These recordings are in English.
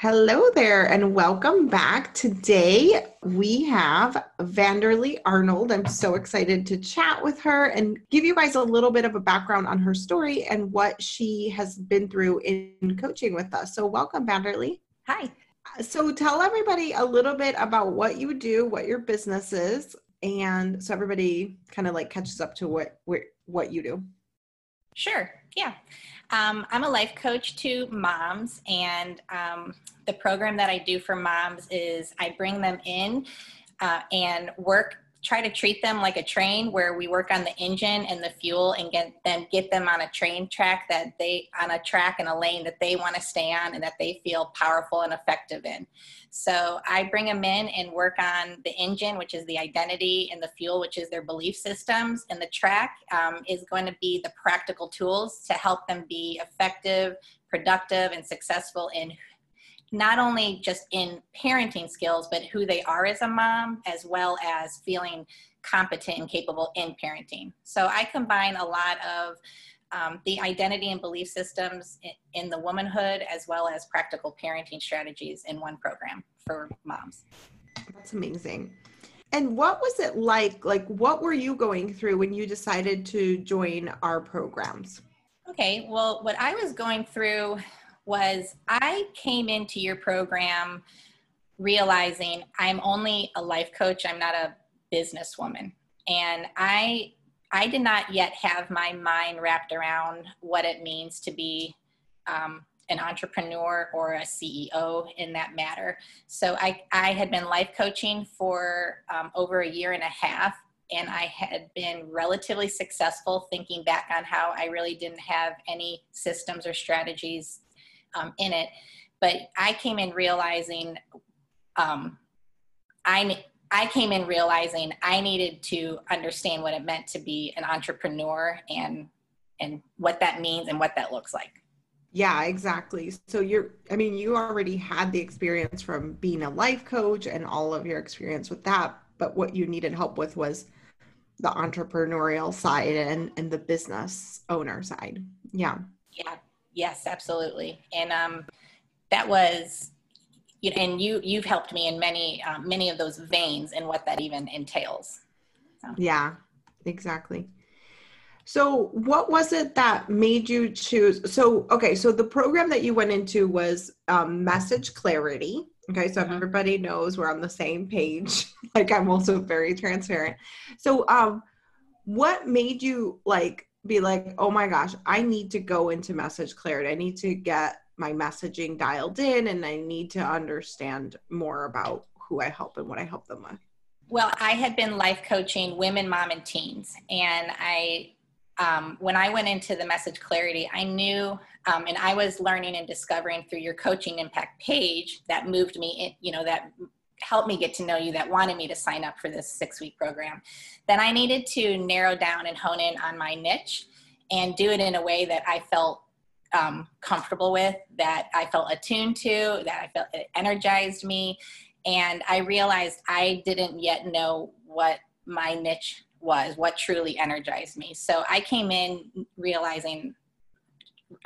Hello there, and welcome back. Today we have Vanderly Arnold. I'm so excited to chat with her and give you guys a little bit of a background on her story and what she has been through in coaching with us. So, welcome, Vanderly. Hi. So, tell everybody a little bit about what you do, what your business is, and so everybody kind of like catches up to what what you do. Sure. Yeah. Um, I'm a life coach to moms, and um, the program that I do for moms is I bring them in uh, and work try to treat them like a train where we work on the engine and the fuel and get them get them on a train track that they on a track and a lane that they want to stay on and that they feel powerful and effective in. So i bring them in and work on the engine which is the identity and the fuel which is their belief systems and the track um, is going to be the practical tools to help them be effective productive and successful in not only just in parenting skills, but who they are as a mom, as well as feeling competent and capable in parenting. So I combine a lot of um, the identity and belief systems in, in, the womanhood, as well as practical parenting strategies in one program for moms. That's amazing. And what was it like? Like, what were you going through when you decided to join our programs? Okay, well, what I was going through was I came into your program realizing I'm only a life coach, I'm not a businesswoman. And I I did not yet have my mind wrapped around what it means to be um, an entrepreneur or a CEO in that matter. So I, I had been life coaching for um, over a year and a half, and I had been relatively successful thinking back on how I really didn't have any systems or strategies um, in it. But I came in realizing um, I I came in realizing I needed to understand what it meant to be an entrepreneur and and what that means and what that looks like. Yeah, exactly. So you're I mean you already had the experience from being a life coach and all of your experience with that, but what you needed help with was the entrepreneurial side and and the business owner side. Yeah. Yeah, Yes, absolutely. And um, that was, you know, and you you've helped me in many um, many of those veins and what that even entails. So. Yeah, exactly. So, what was it that made you choose? So, okay, so the program that you went into was um, message clarity. Okay, so mm-hmm. everybody knows we're on the same page. like, I'm also very transparent. So, um, what made you like be like, oh my gosh, I need to go into message clarity. I need to get my messaging dialed in and I need to understand more about who I help and what I help them with. Well, I had been life coaching women, mom, and teens. And I, um, when I went into the message clarity, I knew, um, and I was learning and discovering through your coaching impact page that moved me, in, you know, that helped me get to know you that wanted me to sign up for this six week program, then I needed to narrow down and hone in on my niche and do it in a way that I felt um, comfortable with, that I felt attuned to, that I felt it energized me. And I realized I didn't yet know what my niche was, what truly energized me. So I came in realizing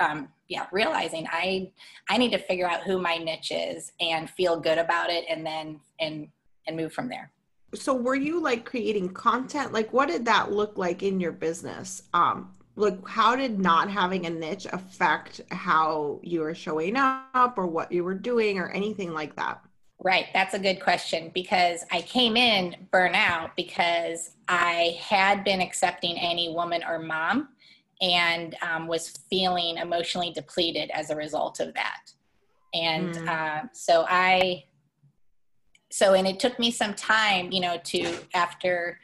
um, yeah realizing i i need to figure out who my niche is and feel good about it and then and and move from there. So were you like creating content? Like what did that look like in your business? Um like how did not having a niche affect how you were showing up or what you were doing or anything like that? Right, that's a good question because I came in burnout because I had been accepting any woman or mom and um, was feeling emotionally depleted as a result of that. And mm. uh, so I, so, and it took me some time, you know, to, after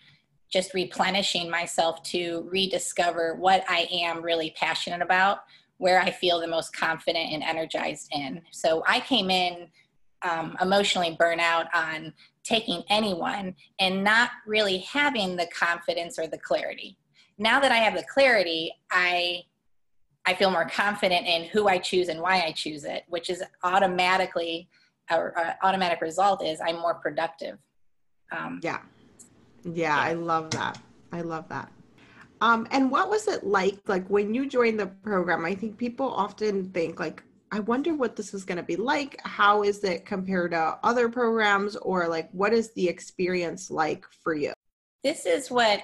just replenishing myself, to rediscover what I am really passionate about, where I feel the most confident and energized in. So I came in um, emotionally burnout on taking anyone and not really having the confidence or the clarity now that I have the clarity, I I feel more confident in who I choose and why I choose it, which is automatically our, our automatic result is I'm more productive. Um, yeah. yeah. yeah, I love that. I love that. Um, and what was it like, like when you joined the program? I think people often think like, I wonder what this is going to be like. How is it compared to other programs, or like what is the experience like for you? This is what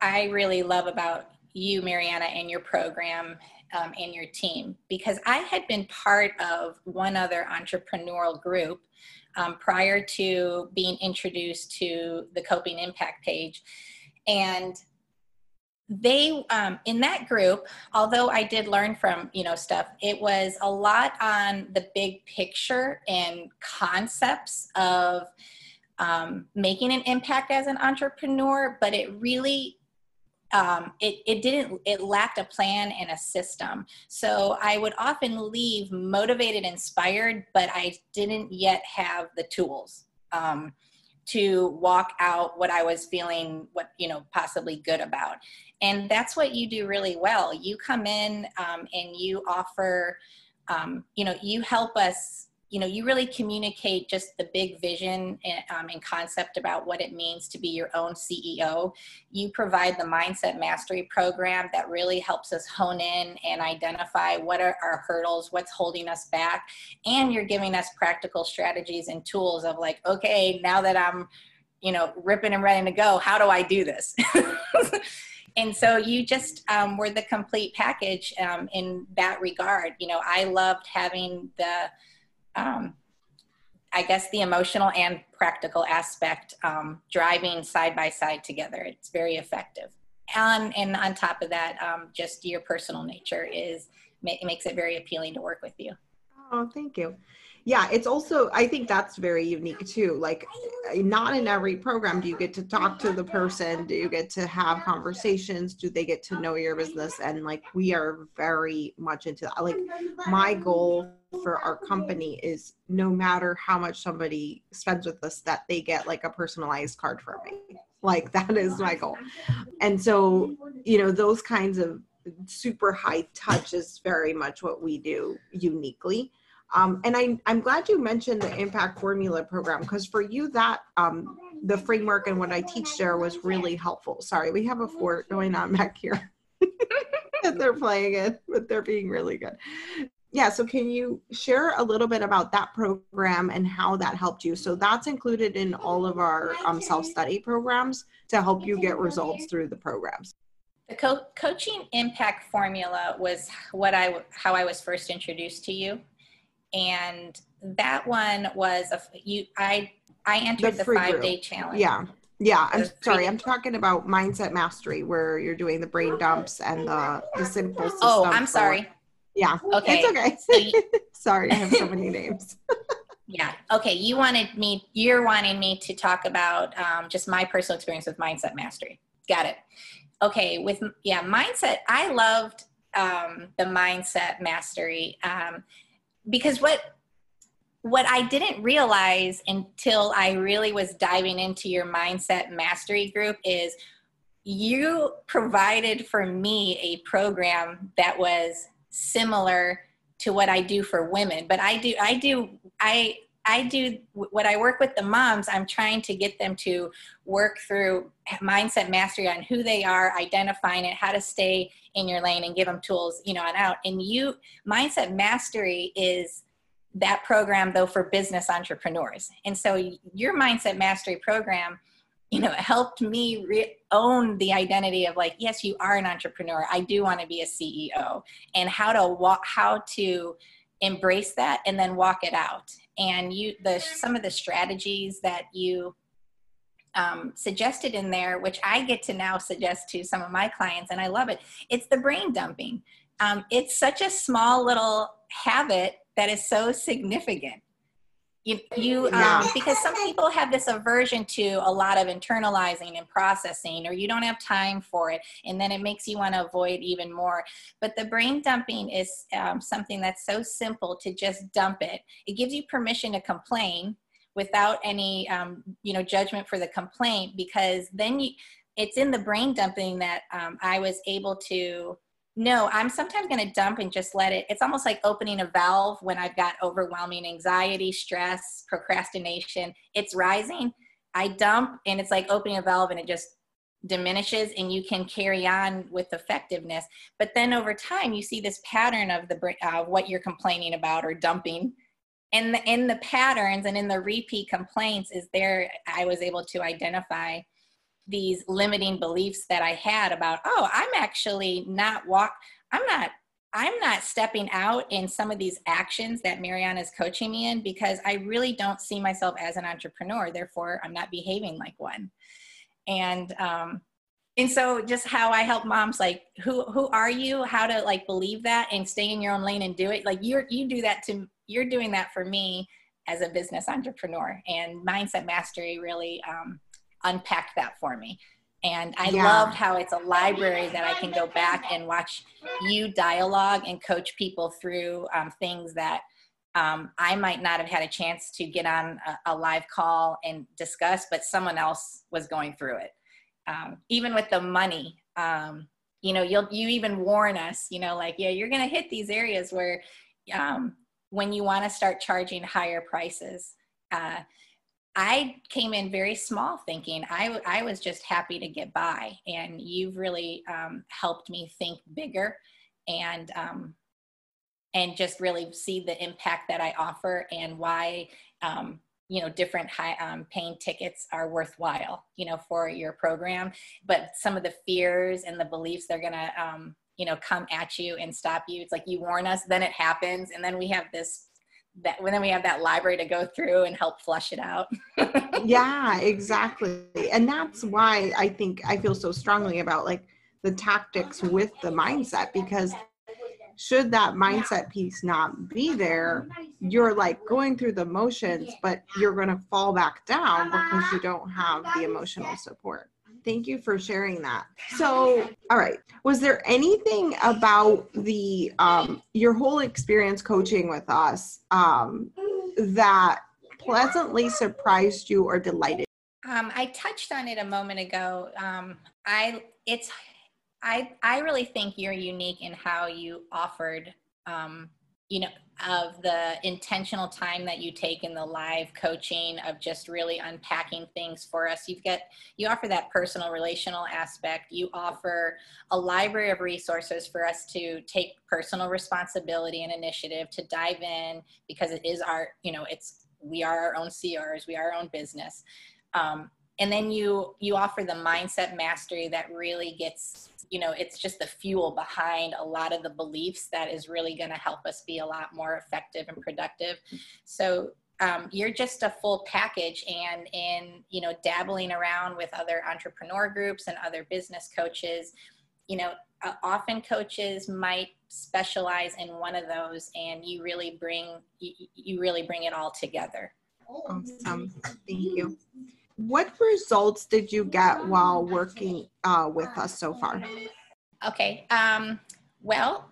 I really love about you, Mariana, and your program um, and your team, because I had been part of one other entrepreneurial group um, prior to being introduced to the Coaching Impact page. And they um, in that group although i did learn from you know stuff it was a lot on the big picture and concepts of um, making an impact as an entrepreneur but it really um, it, it didn't it lacked a plan and a system. So i would often leave motivated inspired but i didn't yet have the tools um, to walk out what i was feeling what you know possibly good about. And that's what you do really well. You come in um, and you offer um, you know you help us you know you really communicate just the big vision and, um, and, concept about what it means to be your own ceo you provide the mindset mastery program that really helps us hone in and identify what are our hurdles what's holding us back and you're giving us practical strategies and tools of like okay now that i'm you know ripping and ready to go how do i do this? And so you just um, were the complete package um, in that regard. You know i loved having the um, I guess the emotional and practical aspect um, driving side by side together. It's very effective. And, and on top of that, um, just your personal nature is makes it very appealing to work with you. Oh, thank you yeah it's also i think that's very unique too like eh, not in every program do you get to talk to the person do you get to have conversations do they get to know your business? And like we are very much into that. Like my goal for our company is no matter how much somebody spends with us that they get like a personalized card from me. Like that is my goal. And so you know those kinds of super high touch is very much what we do uniquely um, and I, I'm glad you mentioned the impact formula program because for you that um, the framework and what I teach there was really helpful. Sorry, we have a fort going on back here. that they're playing it, but they're being really good. Yeah, so can you share a little bit about that program and how that helped you? So that's included in all of our um, self-study programs to help you get results through the programs. The co- coaching impact formula was what I how I was first introduced to you and that one was a you i i entered the, the five group. day challenge. Yeah. Yeah i'm sorry i'm talking about mindset mastery where you're doing the brain dumps and the the simple oh i'm sorry. Yeah okay. it's okay. So you, sorry i have so many names. Yeah. Okay you wanted me you're wanting me to talk about um, just my personal experience with mindset mastery. Got it. Okay with yeah mindset i loved um, the mindset mastery. Um, because what what I didn't realize until I really was diving into your mindset mastery group is you provided for me a program that was similar to what I do for women but I do I do I I do what I work with the moms I'm trying to get them to work through mindset mastery on who they are identifying it how to stay in your lane and give them tools, you know, and out. And you, Mindset Mastery is that program though for business entrepreneurs. And so your Mindset Mastery program, you know, helped me re- own the identity of like, yes, you are an entrepreneur. I do want to be a CEO, and how to walk, how to embrace that, and then walk it out. And you, the some of the strategies that you um, suggested in there, which I get to now suggest to some of my clients, and I love it. It's the brain dumping. Um, it's such a small little habit that is so significant. You, you um, because some people have this aversion to a lot of internalizing and processing, or you don't have time for it, and then it makes you want to avoid even more. But the brain dumping is um, something that's so simple to just dump it. It gives you permission to complain without any um, you know judgment for the complaint because then you, it's in the brain dumping that um, i was able to no i'm sometimes going to dump and just let it it's almost like opening a valve when i've got overwhelming anxiety stress procrastination it's rising. I dump and it's like opening a valve and it just diminishes and you can carry on with effectiveness. But then over time you see this pattern of the uh, what you're complaining about or dumping. And the, in the patterns and in the repeat complaints is there i was able to identify these limiting beliefs that i had about oh i'm actually not walk i'm not i'm not stepping out in some of these actions that mariana is coaching me in because i really don't see myself as an entrepreneur. Therefore i'm not behaving like one. And um and so just how i help moms like who who are you? How to like believe that and stay in your own lane and do it? Like you're you do that to you're doing that for me as a business entrepreneur and mindset mastery really um, unpacked that for me and i yeah. loved how it's a library that i can go back and watch you dialogue and coach people through um, things that um, i might not have had a chance to get on a, a, live call and discuss but someone else was going through it um, even with the money um, you know you'll you even warn us you know like yeah you're gonna hit these areas where um, when you want to start charging higher prices. Uh, I came in very small thinking I, I was just happy to get by. And you've really um, helped me think bigger and, um, and just really see the impact that I offer and why, um, you know, different high um, paying tickets are worthwhile, you know, for your program. But some of the fears and the beliefs they're going to, um, you know come at you and stop you it's like you warn us then it happens and then we have this that when then we have that library to go through and help flush it out. Yeah exactly. And that's why i think i feel so strongly about like the tactics with the mindset because should that mindset piece not be there you're like going through the motions but you're going to fall back down because you don't have the emotional support Thank you for sharing that. So, all right, was there anything about the um, your whole experience coaching with us um, that pleasantly surprised you or delighted? Um, I touched on it a moment ago. Um, I it's I I really think you're unique in how you offered um, you know of the intentional time that you take in the live coaching of just really unpacking things for us. You've got you offer that personal relational aspect. You offer a library of resources for us to take personal responsibility and initiative to dive in because it is our you know it's we are our own CEOs we are our own business. Um, and then you you offer the mindset mastery that really gets you know it's just the fuel behind a lot of the beliefs that is really going to help us be a lot more effective and productive. So um, you're just a full package and in you know dabbling around with other entrepreneur groups and other business coaches. You know uh, often coaches might specialize in one of those and you really bring you, you really bring it all together. Awesome. Thank you what results did you get while working uh, with us so far? Okay. Um, well,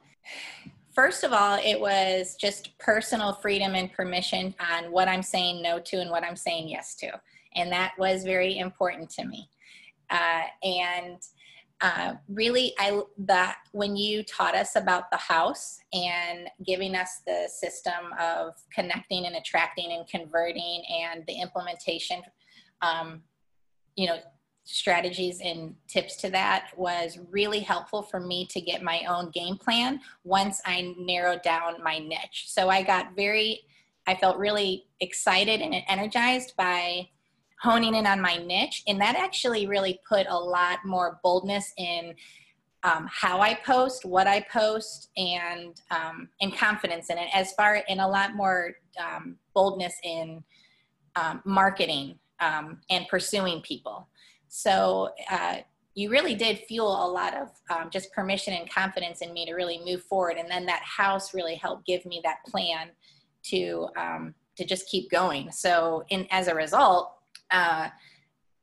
first of all, it was just personal freedom and permission on what I'm saying no to and what I'm saying yes to. And that was very important to me. Uh, and uh, really, I that when you taught us about the house and giving us the system of connecting and attracting and converting and the implementation um, you know, strategies and tips to that was really helpful for me to get my own game plan once I narrowed down my niche. So I got very, I felt really excited and energized by honing in on my niche. And that actually really put a lot more boldness in um, how I post, what I post, and um, and confidence in it. As far and a lot more um, boldness in um, marketing um, and pursuing people. So uh, you really did fuel a lot of um, just permission and confidence in me to really move forward. And then that house really helped give me that plan to um, to just keep going. So in as a result, uh,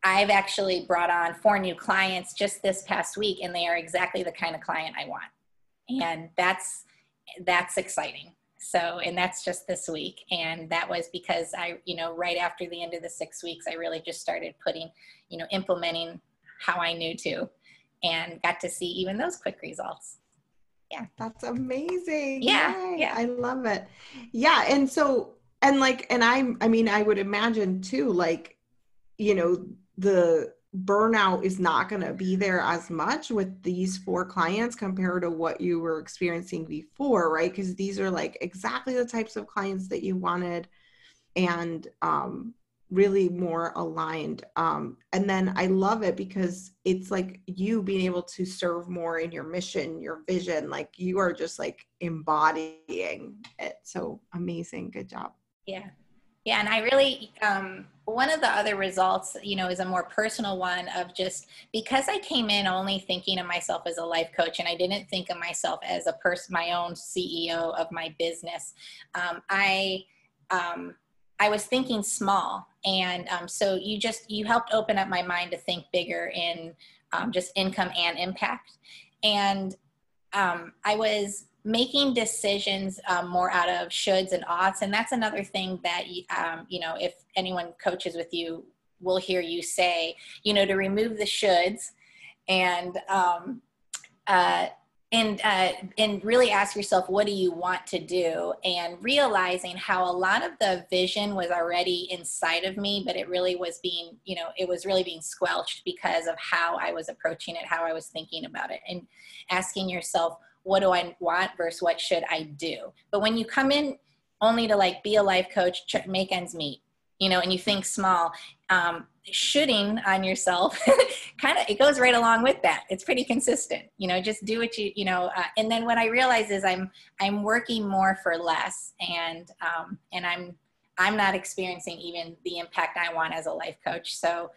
I've actually brought on four new clients just this past week, and they are exactly the kind of client I want. And that's that's exciting. So, and that's just this week. And that was because I, you know, right after the end of the six weeks, I really just started putting, you know, implementing how I knew to and got to see even those quick results. Yeah. That's amazing. Yeah. Yay. Yeah. I love it. Yeah. And so, and like, and I'm, I mean, I would imagine too, like, you know, the, burnout is not going to be there as much with these four clients compared to what you were experiencing before right? Because these are like exactly the types of clients that you wanted and um really more aligned. Um and then i love it because it's like you being able to serve more in your mission your vision like you are just like embodying it. So amazing. Good job. Yeah yeah, and I really, um, one of the other results, you know, is a more personal one of just because I came in only thinking of myself as a life coach and I didn't think of myself as a person, my own CEO of my business. Um, I, um, I was thinking small. And um, so you just, you helped open up my mind to think bigger in um, just income and impact. And um, I was making decisions um, more out of shoulds and oughts. And that's another thing that um, you know if anyone coaches with you will hear you say you know to remove the shoulds and um, uh, and uh, and really ask yourself what do you want to do? And realizing how a lot of the vision was already inside of me but it really was being you know it was really being squelched because of how i was approaching it how i was thinking about it. And asking yourself what do I want versus what should I do. But when you come in only to like be a life coach, make ends meet, you know, and you think small, um, shooting on yourself kind of it goes right along with that it's pretty consistent you know just do what you you know uh, and then what i realize is i'm i'm working more for less and um, and i'm i'm not experiencing even the impact i want as a life coach so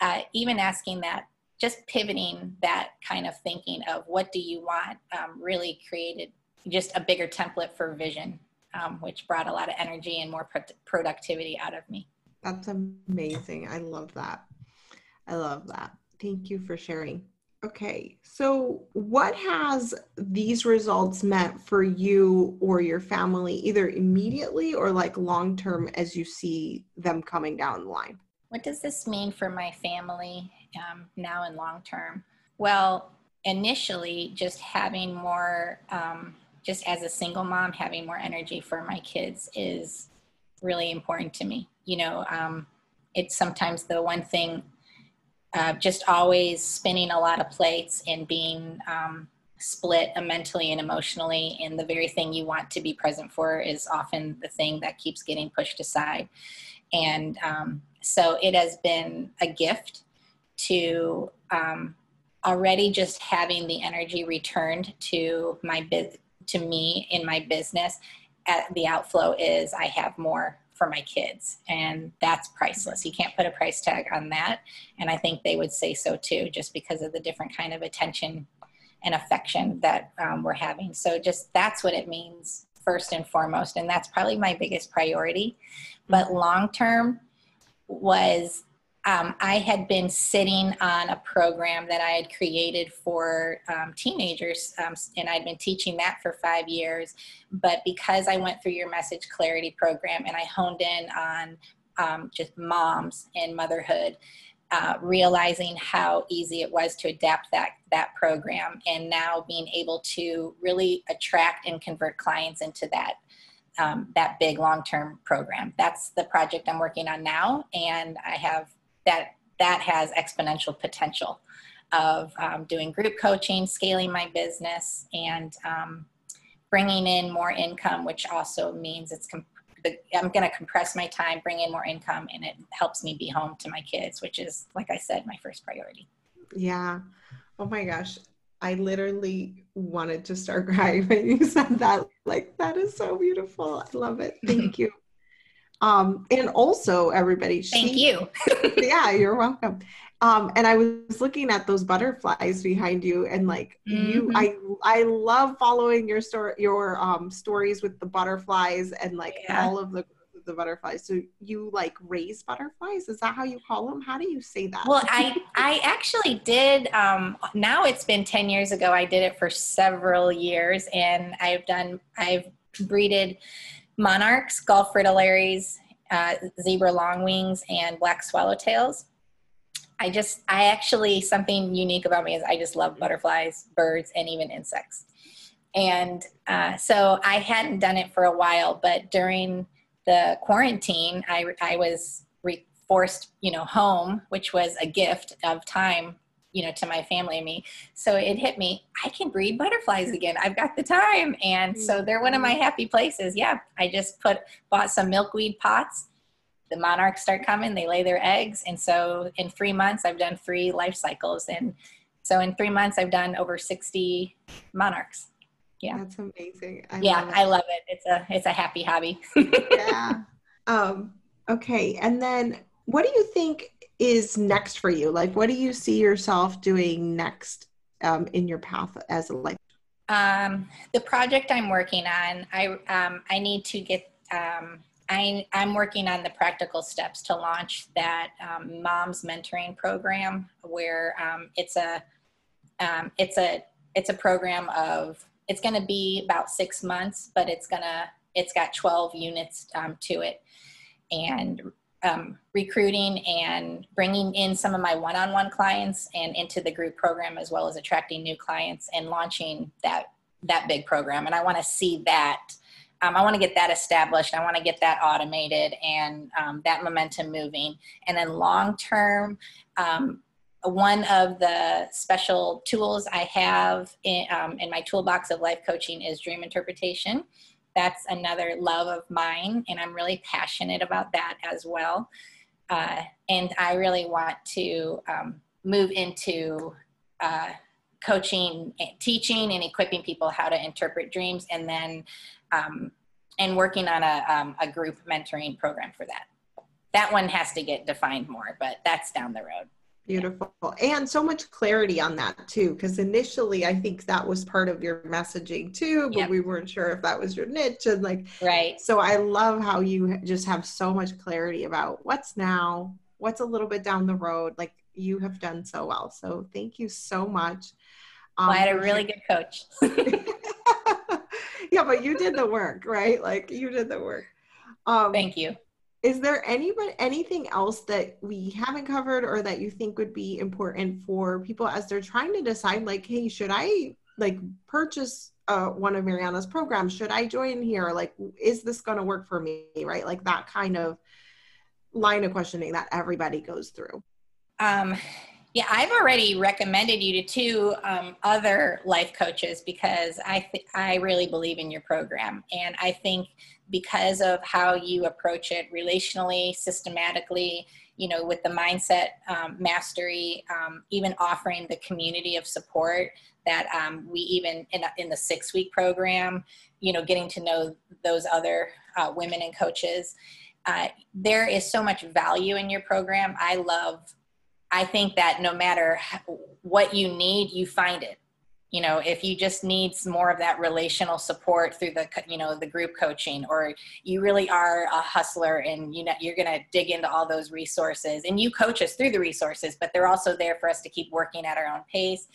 uh, even asking that just pivoting that kind of thinking of what do you want um, really created just a bigger template for vision, um, which brought a lot of energy and more pro- productivity out of me. That's amazing. I love that. I love that. Thank you for sharing. Okay, so what has these results meant for you or your family, either immediately or like long term as you see them coming down the line? What does this mean for my family um, now and long term? Well, initially, just having more, um, just as a single mom, having more energy for my kids is really important to me. You know, um, it's sometimes the one thing, uh, just always spinning a lot of plates and being um, split mentally and emotionally and the very thing you want to be present for is often the thing that keeps getting pushed aside and um, so it has been a gift to um, already just having the energy returned to my biz- to me in my business at the outflow is i have more for my kids and that's priceless. You can't put a price tag on that and i think they would say so too just because of the different kind of attention and affection that um, we're having. So just that's what it means first and foremost and that's probably my biggest priority. But long term was um, I had been sitting on a program that I had created for um, teenagers, um, and I'd been teaching that for five years. But because I went through your message clarity program and I honed in on um, just moms and motherhood, uh, realizing how easy it was to adapt that that program, and now being able to really attract and convert clients into that um, that big long-term program. That's the project I'm working on now, and I have that that has exponential potential of um, doing group coaching, scaling my business, and um, bringing in more income, which also means it's I'm going to compress my time, bring in more income, and it helps me be home to my kids, which is, like I said, my first priority. Yeah. Oh my gosh. I literally wanted to start crying when you said that. Like, that is so beautiful. I love it. Thank you. Um, and also, everybody, thank she, you. yeah, you're welcome. Um, and I was looking at those butterflies behind you, and like mm-hmm. you, I I love following your story, your um, stories with the butterflies and like yeah. all of the the butterflies. So you like raise butterflies? Is that how you call them? How do you say that? Well, I I actually did. Um, now it's been ten years ago. I did it for several years, and I've done. I've breeded monarchs, Gulf fritillaries, uh, zebra longwings, and black swallowtails. I just, I actually, something unique about me is I just love butterflies, birds, and even insects. And uh, so I hadn't done it for a while, but during the quarantine, I, I was re- forced, you know, home, which was a gift of time you know to my family and me. So it hit me i can breed butterflies again. I've got the time. And so they're one of my happy places. Yeah i just put bought some milkweed pots. The monarchs start coming they lay their eggs. And so in three months i've done three life cycles. And so in three months i've done over 60 monarchs. Yeah. That's amazing. I yeah love i love it. It's a it's a happy hobby. Yeah. Um okay. And then what do you think is next for you? Like, what do you see yourself doing next um, in your path as a life? Um, the project I'm working on, I um, I need to get. Um, I, I'm working on the practical steps to launch that um, mom's mentoring program, where um, it's a um, it's a it's a program of it's going to be about six months, but it's gonna it's got 12 units um, to it, and um, recruiting and bringing in some of my one-on-one clients and into the group program as well as attracting new clients and launching that that big program. And i want to see that um, i want to get that established i want to get that automated and um, that momentum moving. And then long term um, one of the special tools i have in, um, in my toolbox of life coaching is dream interpretation that's another love of mine and i'm really passionate about that as well. Uh, and i really want to um, move into uh, coaching teaching and equipping people how to interpret dreams and then um, and working on a, um, a group mentoring program for that. That one has to get defined more but that's down the road Beautiful. And so much clarity on that too, because initially I think that was part of your messaging too, but yep. we weren't sure if that was your niche. And like, right. So I love how you just have so much clarity about what's now, what's a little bit down the road. Like you have done so well. So thank you so much. Um, well, I had a really good coach. yeah, but you did the work, right? Like you did the work. Um, thank you is there anybody anything else that we haven't covered or that you think would be important for people as they're trying to decide like hey should i like purchase uh, one of mariana's programs? Should i join here? Like is this going to work for me? Right? Like that kind of line of questioning that everybody goes through. Um yeah, I've already recommended you to two um, other life coaches because I I really believe in your program, and I think because of how you approach it relationally, systematically, you know, with the mindset um, mastery, um, even offering the community of support that um, we even in, in the six week program, you know, getting to know those other uh, women and coaches. Uh, there is so much value in your program. I love I think that no matter what you need, you find it. You know, if you just need some more of that relational support through the, you know, the group coaching, or you really are a hustler and you know you're going to dig into all those resources, and you coach us through the resources, but they're also there for us to keep working at our own pace.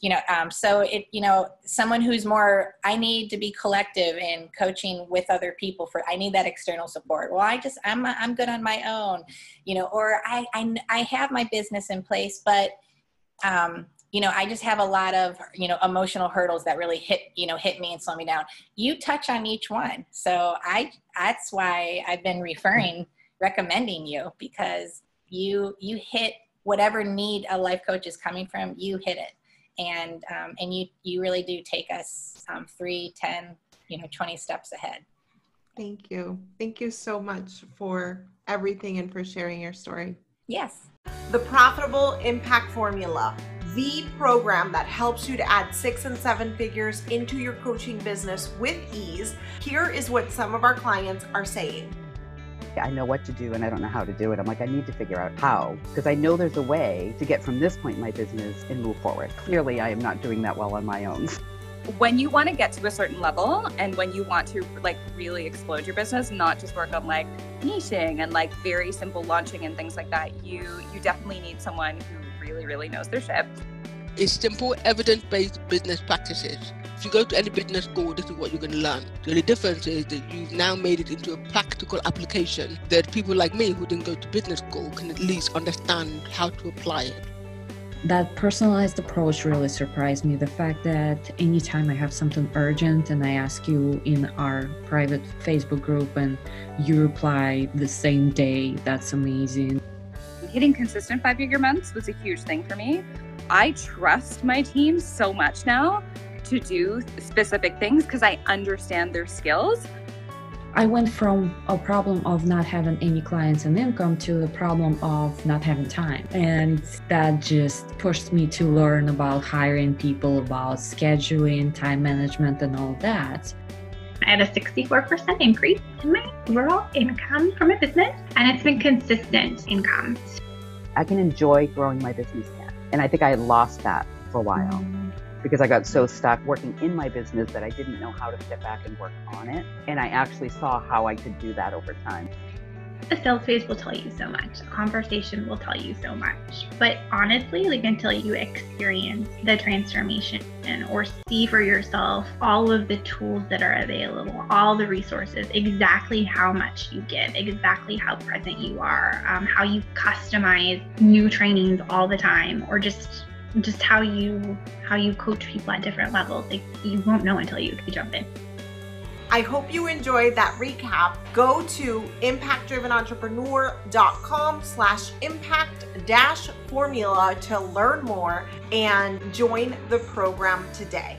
You know um, so it you know someone who's more i need to be collective in coaching with other people for i need that external support. Well i just i'm i'm good on my own you know or i i, I have my business in place but um, you know i just have a lot of you know emotional hurdles that really hit you know hit me and slow me down you touch on each one so i that's why i've been referring recommending you because you you hit whatever need a life coach is coming from you hit it and um, and you you really do take us um, three, ten, you know, twenty steps ahead. Thank you. Thank you so much for everything and for sharing your story. Yes. The Profitable Impact Formula, the program that helps you to add six and seven figures into your coaching business with ease. Here is what some of our clients are saying. I know what to do and I don't know how to do it. I'm like, I need to figure out how because I know there's a way to get from this point in my business and move forward. Clearly, I am not doing that well on my own. When you want to get to a certain level and when you want to like really explode your business, not just work on like niching and like very simple launching and things like that, you you definitely need someone who really really knows their shit. It's simple, evidence-based business practices if you go to any business school, this is what you're going to learn. The only difference is that you've now made it into a practical application that people like me who didn't go to business school can at least understand how to apply it. That personalized approach really surprised me. The fact that anytime I have something urgent and I ask you in our private Facebook group and you reply the same day, that's amazing. Hitting consistent five figure months was a huge thing for me. I trust my team so much now to do specific things because I understand their skills. I went from a problem of not having any clients and income to the problem of not having time. And that just pushed me to learn about hiring people, about scheduling, time management, and all that. I had a 64% increase in my overall income from my business, and it's been consistent income. I can enjoy growing my business again. And I think I had lost that for a while mm. because I got so stuck working in my business that I didn't know how to step back and work on it. And I actually saw how I could do that over time. A sales phase will tell you so much. A conversation will tell you so much. But honestly, like until you experience the transformation or see for yourself all of the tools that are available, all the resources, exactly how much you give, exactly how present you are, um, how you customize new trainings all the time, or just just how you how you coach people at different levels. Like you won't know until you, you jump in. I hope you enjoyed that recap. Go to impactdrivenentrepreneur.com slash impact dash formula to learn more and join the program today.